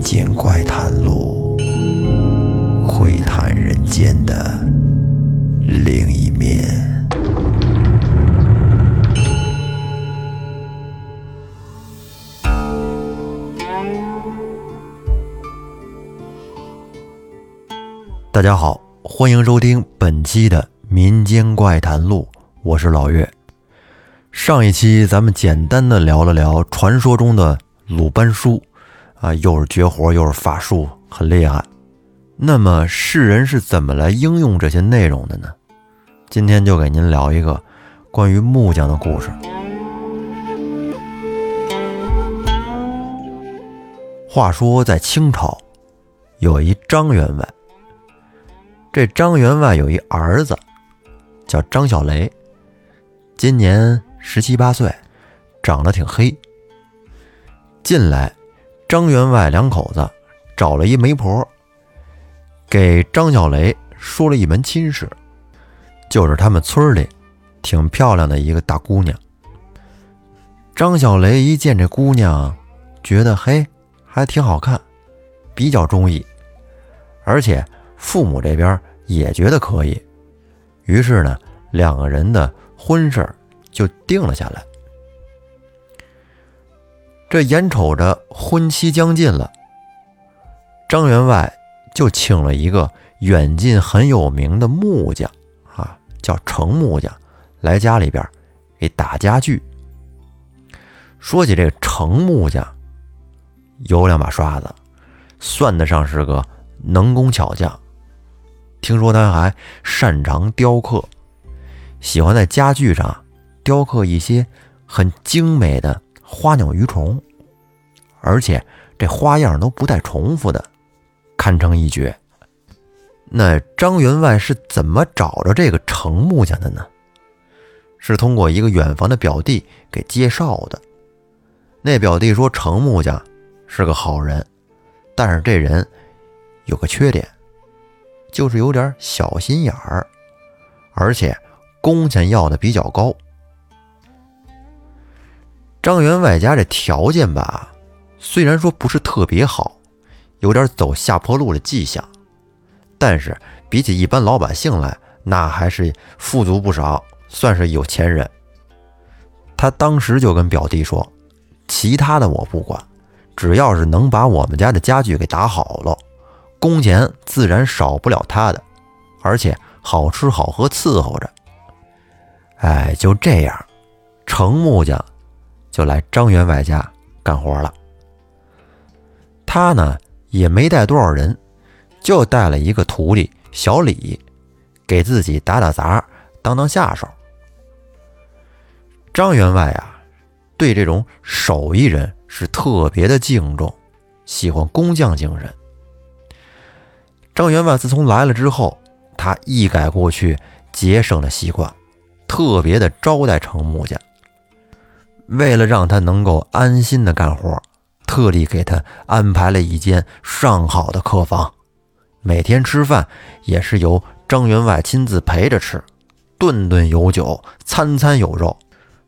民间怪谈录，窥探人间的另一面。大家好，欢迎收听本期的民间怪谈录，我是老岳。上一期咱们简单的聊了聊传说中的鲁班书，啊，又是绝活又是法术，很厉害。那么世人是怎么来应用这些内容的呢？今天就给您聊一个关于木匠的故事。话说在清朝，有一张员外。这张员外有一儿子，叫张小雷，今年十七八岁，长得挺黑。进来，张员外两口子找了一媒婆，给张小雷说了一门亲事，就是他们村里挺漂亮的一个大姑娘。张小雷一见这姑娘，觉得嘿还挺好看，比较中意，而且父母这边也觉得可以，于是呢，两个人的婚事就定了下来。这眼瞅着婚期将近了，张员外就请了一个远近很有名的木匠，啊，叫程木匠，来家里边给打家具。说起这个程木匠，有两把刷子，算得上是个能工巧匠。听说他还擅长雕刻，喜欢在家具上雕刻一些很精美的。花鸟鱼虫，而且这花样都不带重复的，堪称一绝。那张员外是怎么找着这个程木匠的呢？是通过一个远房的表弟给介绍的。那表弟说程木匠是个好人，但是这人有个缺点，就是有点小心眼儿，而且工钱要的比较高。张员外家这条件吧，虽然说不是特别好，有点走下坡路的迹象，但是比起一般老百姓来，那还是富足不少，算是有钱人。他当时就跟表弟说：“其他的我不管，只要是能把我们家的家具给打好了，工钱自然少不了他的，而且好吃好喝伺候着。”哎，就这样，程木匠。就来张员外家干活了。他呢也没带多少人，就带了一个徒弟小李，给自己打打杂，当当下手。张员外啊，对这种手艺人是特别的敬重，喜欢工匠精神。张员外自从来了之后，他一改过去节省的习惯，特别的招待程木匠。为了让他能够安心的干活，特地给他安排了一间上好的客房。每天吃饭也是由张员外亲自陪着吃，顿顿有酒，餐餐有肉，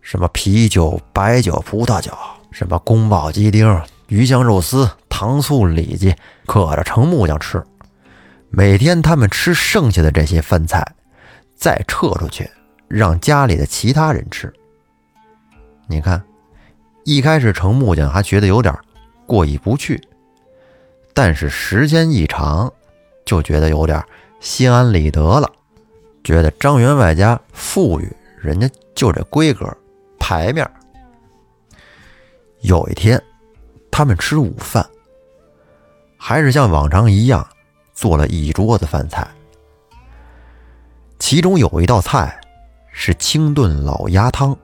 什么啤酒、白酒、葡萄酒，什么宫保鸡丁、鱼香肉丝、糖醋里脊，可着程木匠吃。每天他们吃剩下的这些饭菜，再撤出去让家里的其他人吃。你看，一开始程木匠还觉得有点过意不去，但是时间一长，就觉得有点心安理得了。觉得张员外家富裕，人家就这规格、牌面。有一天，他们吃午饭，还是像往常一样做了一桌子饭菜，其中有一道菜是清炖老鸭汤。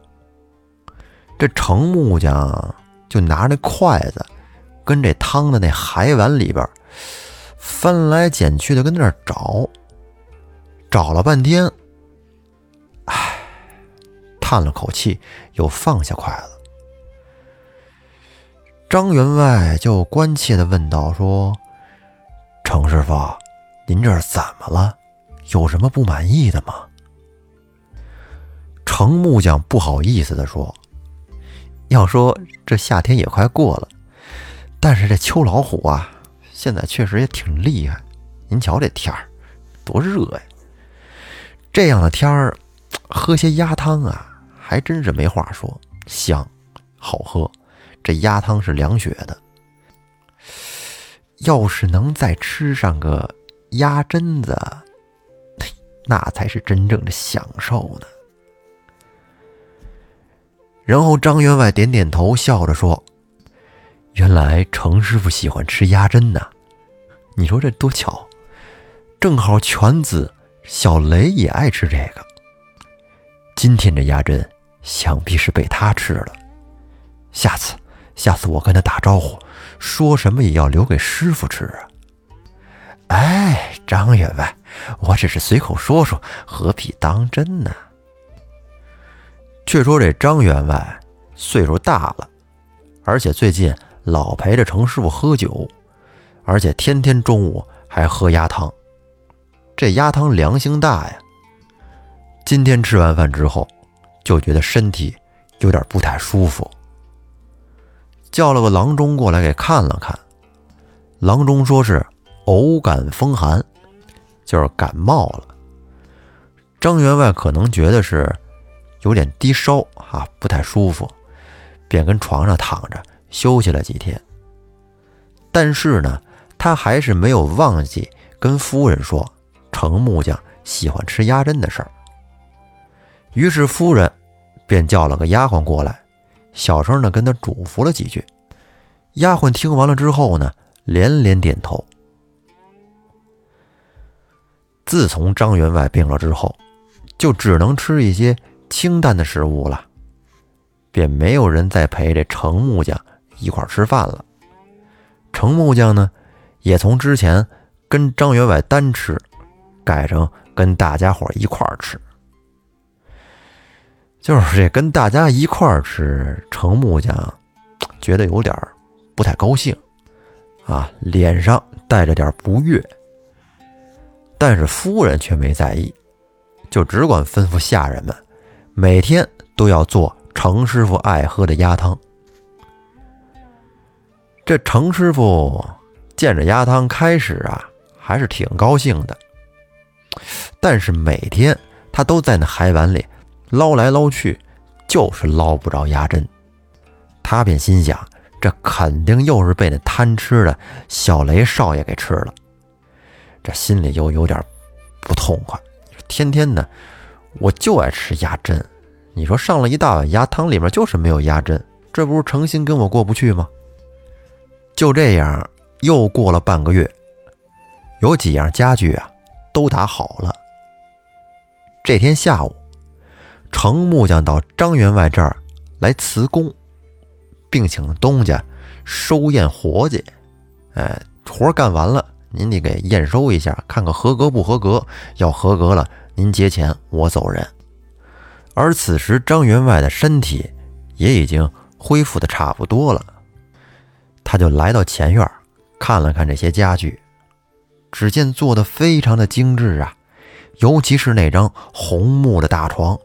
这程木匠就拿那筷子，跟这汤的那海碗里边翻来捡去的，跟那儿找，找了半天，唉，叹了口气，又放下筷子。张员外就关切的问道：“说，程师傅，您这是怎么了？有什么不满意的吗？”程木匠不好意思的说。要说这夏天也快过了，但是这秋老虎啊，现在确实也挺厉害。您瞧这天儿多热呀！这样的天儿，喝些鸭汤啊，还真是没话说，香，好喝。这鸭汤是凉血的，要是能再吃上个鸭胗子，那才是真正的享受呢。然后张员外点点头，笑着说：“原来程师傅喜欢吃鸭胗呢，你说这多巧，正好犬子小雷也爱吃这个。今天这鸭胗想必是被他吃了，下次。”下次我跟他打招呼，说什么也要留给师傅吃啊！哎，张员外，我只是随口说说，何必当真呢？却说这张员外岁数大了，而且最近老陪着程师傅喝酒，而且天天中午还喝鸭汤。这鸭汤凉性大呀。今天吃完饭之后，就觉得身体有点不太舒服。叫了个郎中过来给看了看，郎中说是偶感风寒，就是感冒了。张员外可能觉得是有点低烧啊，不太舒服，便跟床上躺着休息了几天。但是呢，他还是没有忘记跟夫人说程木匠喜欢吃鸭胗的事儿。于是夫人便叫了个丫鬟过来。小声的跟他嘱咐了几句，丫鬟听完了之后呢，连连点头。自从张员外病了之后，就只能吃一些清淡的食物了，便没有人再陪这程木匠一块吃饭了。程木匠呢，也从之前跟张员外单吃，改成跟大家伙一块吃。就是这跟大家一块吃，程木匠觉得有点不太高兴，啊，脸上带着点不悦。但是夫人却没在意，就只管吩咐下人们，每天都要做程师傅爱喝的鸭汤。这程师傅见着鸭汤，开始啊还是挺高兴的，但是每天他都在那海碗里。捞来捞去，就是捞不着鸭胗，他便心想：这肯定又是被那贪吃的小雷少爷给吃了。这心里又有点不痛快。天天的，我就爱吃鸭胗。你说上了一大碗鸭汤，里面就是没有鸭胗，这不是诚心跟我过不去吗？就这样，又过了半个月，有几样家具啊，都打好了。这天下午。程木匠到张员外这儿来辞工，并请东家收验活计。哎，活干完了，您得给验收一下，看看合格不合格。要合格了，您结钱，我走人。而此时张员外的身体也已经恢复的差不多了，他就来到前院看了看这些家具，只见做的非常的精致啊，尤其是那张红木的大床。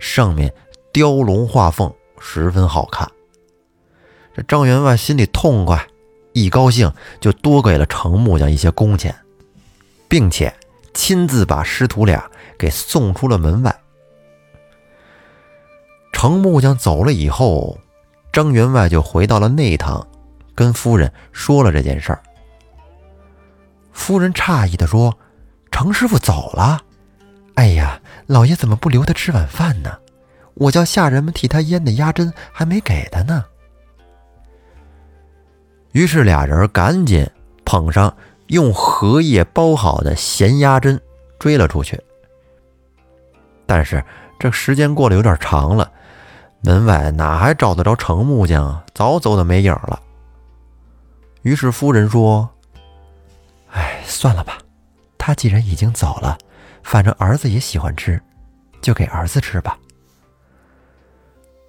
上面雕龙画凤，十分好看。这张员外心里痛快，一高兴就多给了程木匠一些工钱，并且亲自把师徒俩给送出了门外。程木匠走了以后，张员外就回到了内堂，跟夫人说了这件事儿。夫人诧异地说：“程师傅走了。”哎呀，老爷怎么不留他吃晚饭呢？我叫下人们替他腌的鸭胗还没给他呢。于是俩人赶紧捧上用荷叶包好的咸鸭胗，追了出去。但是这时间过得有点长了，门外哪还找得着程木匠啊？早走的没影了。于是夫人说：“哎，算了吧，他既然已经走了。”反正儿子也喜欢吃，就给儿子吃吧。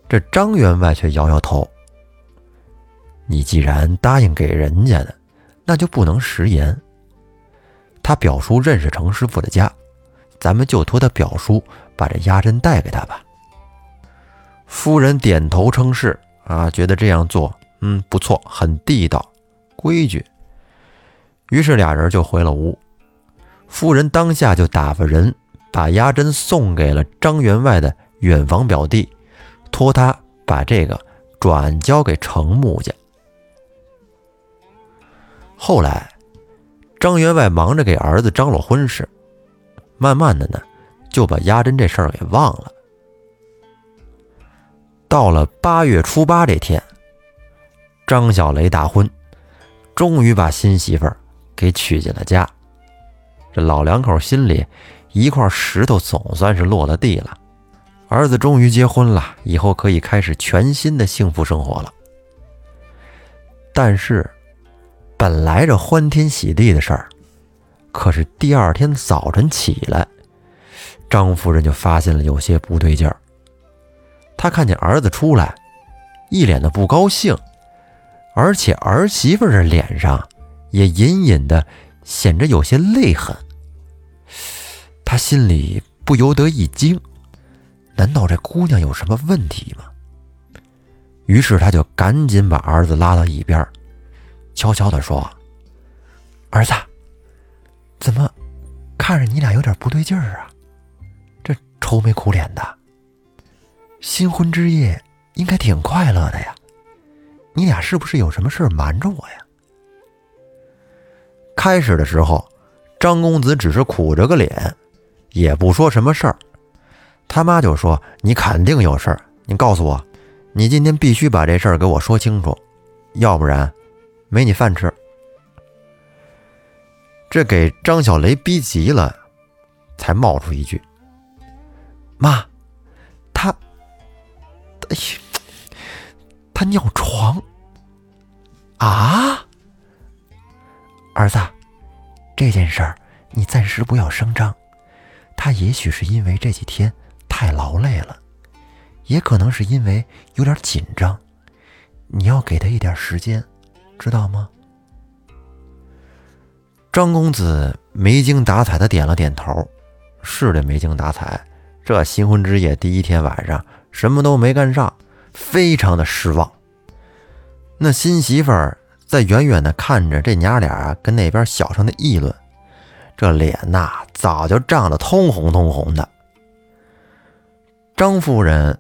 这张员外却摇摇头：“你既然答应给人家的，那就不能食言。他表叔认识程师傅的家，咱们就托他表叔把这鸭胗带给他吧。”夫人点头称是，啊，觉得这样做，嗯，不错，很地道，规矩。于是俩人就回了屋。夫人当下就打发人把押针送给了张员外的远房表弟，托他把这个转交给程木家。后来，张员外忙着给儿子张罗婚事，慢慢的呢，就把压针这事儿给忘了。到了八月初八这天，张小雷大婚，终于把新媳妇儿给娶进了家。这老两口心里一块石头总算是落了地了，儿子终于结婚了，以后可以开始全新的幸福生活了。但是，本来这欢天喜地的事儿，可是第二天早晨起来，张夫人就发现了有些不对劲儿。她看见儿子出来，一脸的不高兴，而且儿媳妇的脸上也隐隐的。显着有些泪痕，他心里不由得一惊，难道这姑娘有什么问题吗？于是他就赶紧把儿子拉到一边，悄悄地说：“儿子，怎么看着你俩有点不对劲儿啊？这愁眉苦脸的，新婚之夜应该挺快乐的呀，你俩是不是有什么事瞒着我呀？”开始的时候，张公子只是苦着个脸，也不说什么事儿。他妈就说：“你肯定有事儿，你告诉我，你今天必须把这事儿给我说清楚，要不然没你饭吃。”这给张小雷逼急了，才冒出一句：“妈，他，哎呀，他尿床啊！”儿子，这件事儿你暂时不要声张。他也许是因为这几天太劳累了，也可能是因为有点紧张。你要给他一点时间，知道吗？张公子没精打采的点了点头。是的，没精打采。这新婚之夜第一天晚上什么都没干上，非常的失望。那新媳妇儿。在远远的看着这娘俩跟那边小声的议论，这脸呐早就涨得通红通红的。张夫人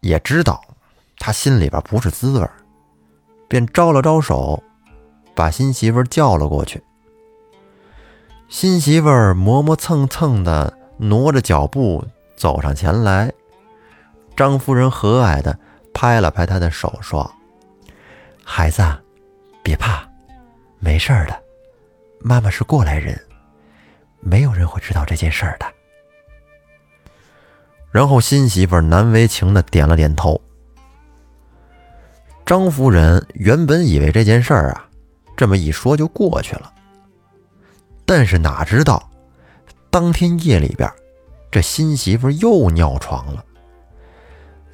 也知道他心里边不是滋味，便招了招手，把新媳妇叫了过去。新媳妇磨磨蹭蹭的挪着脚步走上前来，张夫人和蔼的拍了拍她的手，说：“孩子。”别怕，没事的。妈妈是过来人，没有人会知道这件事的。然后新媳妇难为情的点了点头。张夫人原本以为这件事儿啊，这么一说就过去了。但是哪知道，当天夜里边，这新媳妇又尿床了。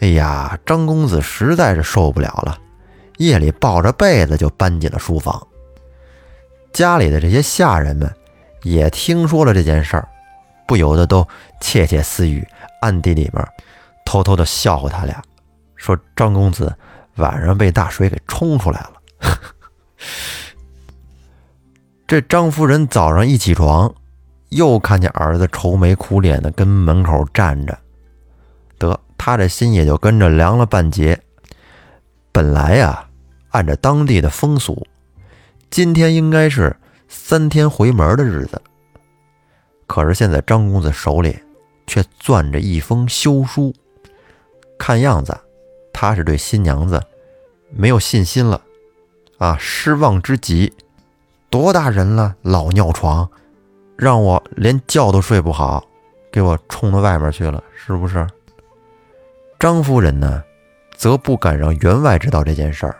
哎呀，张公子实在是受不了了。夜里抱着被子就搬进了书房。家里的这些下人们也听说了这件事儿，不由得都窃窃私语，暗地里面偷偷的笑话他俩，说张公子晚上被大水给冲出来了。这张夫人早上一起床，又看见儿子愁眉苦脸的跟门口站着，得他这心也就跟着凉了半截。本来呀。按照当地的风俗，今天应该是三天回门的日子。可是现在张公子手里却攥着一封休书，看样子他是对新娘子没有信心了，啊，失望之极。多大人了，老尿床，让我连觉都睡不好，给我冲到外面去了，是不是？张夫人呢，则不敢让员外知道这件事儿。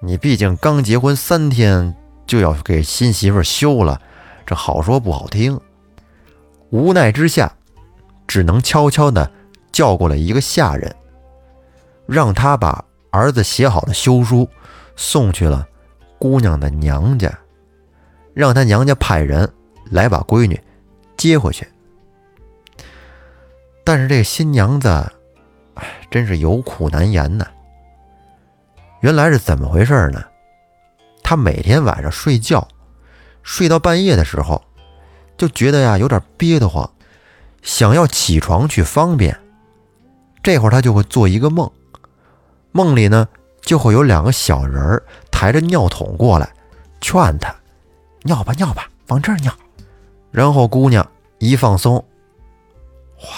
你毕竟刚结婚三天，就要给新媳妇休了，这好说不好听。无奈之下，只能悄悄地叫过来一个下人，让他把儿子写好的休书送去了姑娘的娘家，让他娘家派人来把闺女接回去。但是这新娘子，哎，真是有苦难言呐。原来是怎么回事呢？他每天晚上睡觉，睡到半夜的时候，就觉得呀有点憋得慌，想要起床去方便。这会儿他就会做一个梦，梦里呢就会有两个小人儿抬着尿桶过来，劝他尿吧尿吧，往这儿尿。然后姑娘一放松，哗，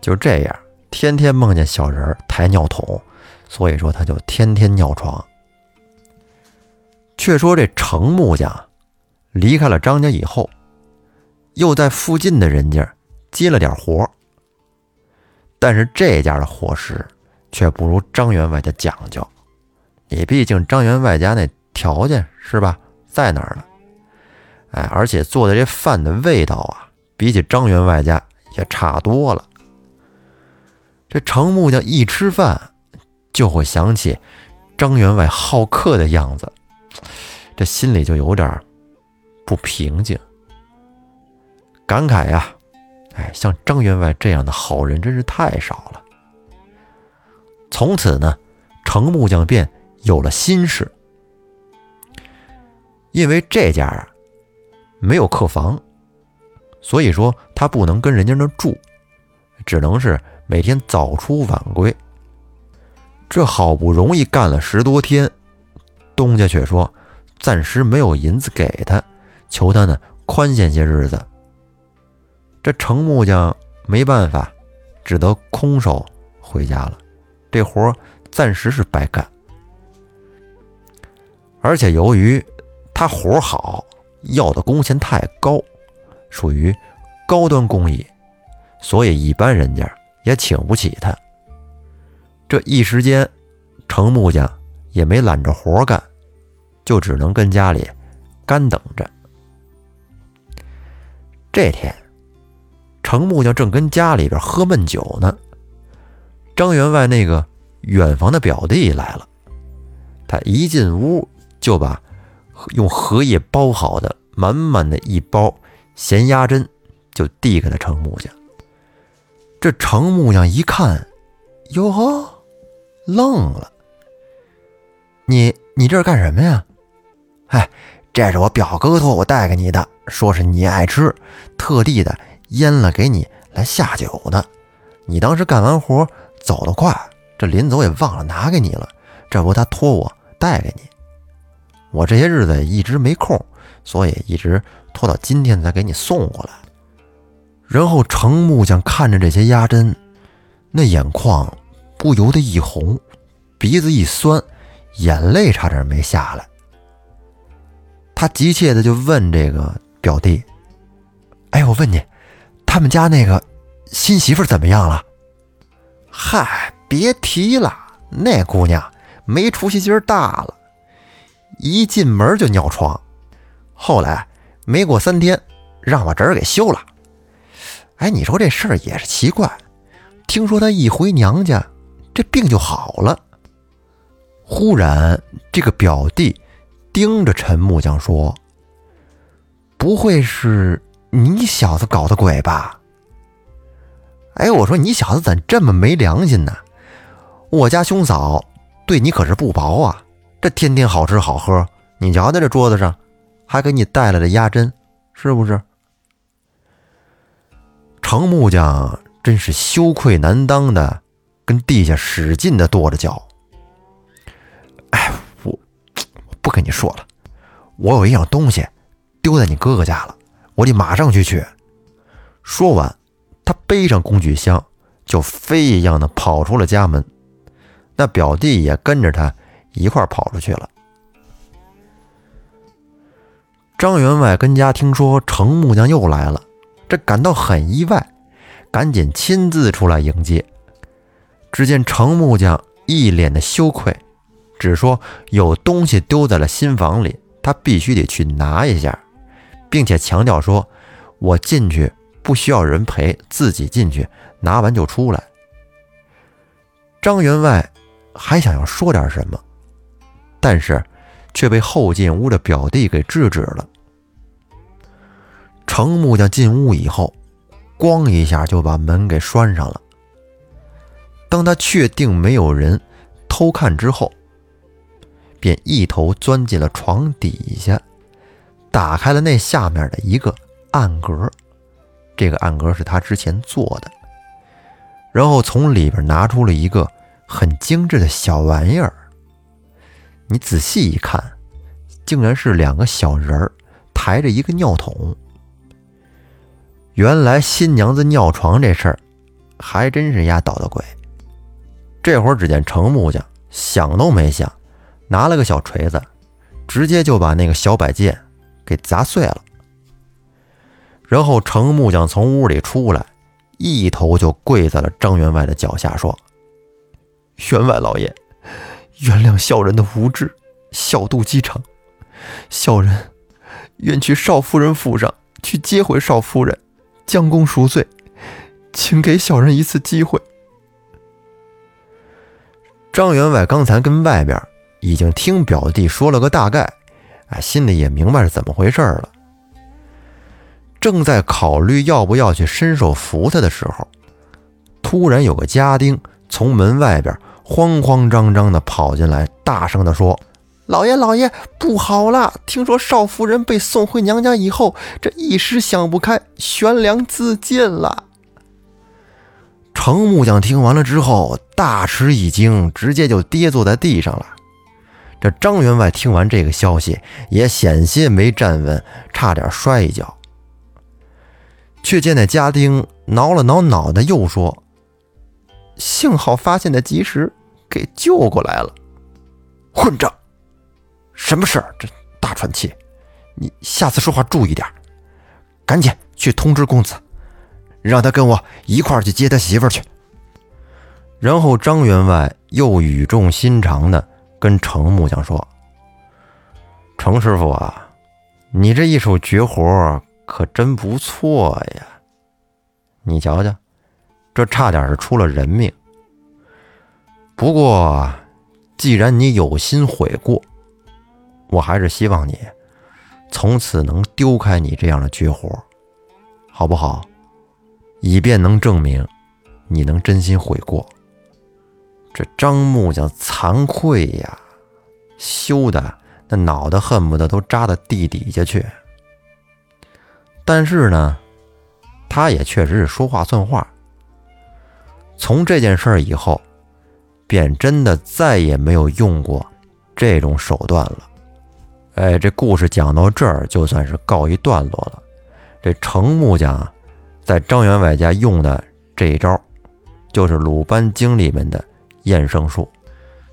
就这样，天天梦见小人儿抬尿桶，所以说他就天天尿床。却说这程木匠离开了张家以后，又在附近的人家接了点活但是这家的伙食却不如张员外家讲究。你毕竟张员外家那条件是吧，在哪儿呢？哎，而且做的这饭的味道啊，比起张员外家也差多了。这程木匠一吃饭，就会想起张员外好客的样子。这心里就有点不平静，感慨呀，哎，像张员外这样的好人真是太少了。从此呢，程木匠便有了心事，因为这家啊没有客房，所以说他不能跟人家那住，只能是每天早出晚归。这好不容易干了十多天。东家却说，暂时没有银子给他，求他呢宽限些日子。这程木匠没办法，只得空手回家了。这活暂时是白干。而且由于他活好，要的工钱太高，属于高端工艺，所以一般人家也请不起他。这一时间，程木匠。也没揽着活干，就只能跟家里干等着。这天，程木匠正跟家里边喝闷酒呢，张员外那个远房的表弟来了。他一进屋就把用荷叶包好的满满的一包咸鸭胗就递给了程木匠。这程木匠一看，哟呵，愣了。你你这是干什么呀？哎，这是我表哥托我带给你的，说是你爱吃，特地的腌了给你来下酒的。你当时干完活走得快，这临走也忘了拿给你了。这不他托我带给你，我这些日子一直没空，所以一直拖到今天才给你送过来。然后程木匠看着这些鸭胗，那眼眶不由得一红，鼻子一酸。眼泪差点没下来，他急切的就问这个表弟：“哎，我问你，他们家那个新媳妇怎么样了？”“嗨，别提了，那姑娘没出息劲儿大了，一进门就尿床，后来没过三天，让我侄儿给休了。”“哎，你说这事儿也是奇怪，听说她一回娘家，这病就好了。”忽然，这个表弟盯着陈木匠说：“不会是你小子搞的鬼吧？”哎，我说你小子怎这么没良心呢？我家兄嫂对你可是不薄啊！这天天好吃好喝，你瞧在这桌子上，还给你带来了鸭胗，是不是？程木匠真是羞愧难当的，跟地下使劲的跺着脚。哎，我我不跟你说了，我有一样东西丢在你哥哥家了，我得马上去取。说完，他背上工具箱，就飞一样的跑出了家门。那表弟也跟着他一块跑出去了。张员外跟家听说程木匠又来了，这感到很意外，赶紧亲自出来迎接。只见程木匠一脸的羞愧。只说有东西丢在了新房里，他必须得去拿一下，并且强调说：“我进去不需要人陪，自己进去拿完就出来。”张员外还想要说点什么，但是却被后进屋的表弟给制止了。程木匠进屋以后，咣一下就把门给拴上了。当他确定没有人偷看之后，便一头钻进了床底下，打开了那下面的一个暗格。这个暗格是他之前做的，然后从里边拿出了一个很精致的小玩意儿。你仔细一看，竟然是两个小人儿抬着一个尿桶。原来新娘子尿床这事儿，还真是丫捣的鬼。这会儿，只见程木匠想都没想，拿了个小锤子，直接就把那个小摆件给砸碎了。然后程木匠从屋里出来，一头就跪在了张员外的脚下，说：“员外老爷，原谅小人的无知，小肚鸡肠。小人愿去少夫人府上去接回少夫人，将功赎罪，请给小人一次机会。”张员外刚才跟外边已经听表弟说了个大概，哎，心里也明白是怎么回事了。正在考虑要不要去伸手扶他的时候，突然有个家丁从门外边慌慌张张地跑进来，大声地说：“老爷，老爷，不好了！听说少夫人被送回娘家以后，这一时想不开，悬梁自尽了。”程木匠听完了之后，大吃一惊，直接就跌坐在地上了。这张员外听完这个消息，也险些没站稳，差点摔一跤。却见那家丁挠了挠脑袋，又说：“幸好发现的及时，给救过来了。”混账！什么事儿？这大喘气！你下次说话注意点，赶紧去通知公子。让他跟我一块儿去接他媳妇儿去。然后张员外又语重心长的跟程木匠说：“程师傅啊，你这一手绝活可真不错呀！你瞧瞧，这差点是出了人命。不过，既然你有心悔过，我还是希望你从此能丢开你这样的绝活，好不好？”以便能证明你能真心悔过。这张木匠惭愧呀，羞的那脑袋恨不得都扎到地底下去。但是呢，他也确实是说话算话。从这件事儿以后，便真的再也没有用过这种手段了。哎，这故事讲到这儿，就算是告一段落了。这程木匠。在张员外家用的这一招，就是《鲁班经》里面的验生术。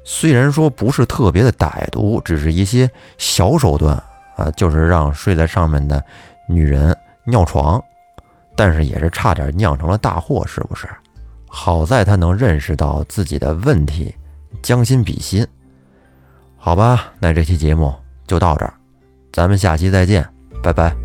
虽然说不是特别的歹毒，只是一些小手段啊，就是让睡在上面的女人尿床，但是也是差点酿成了大祸，是不是？好在他能认识到自己的问题，将心比心。好吧，那这期节目就到这儿，咱们下期再见，拜拜。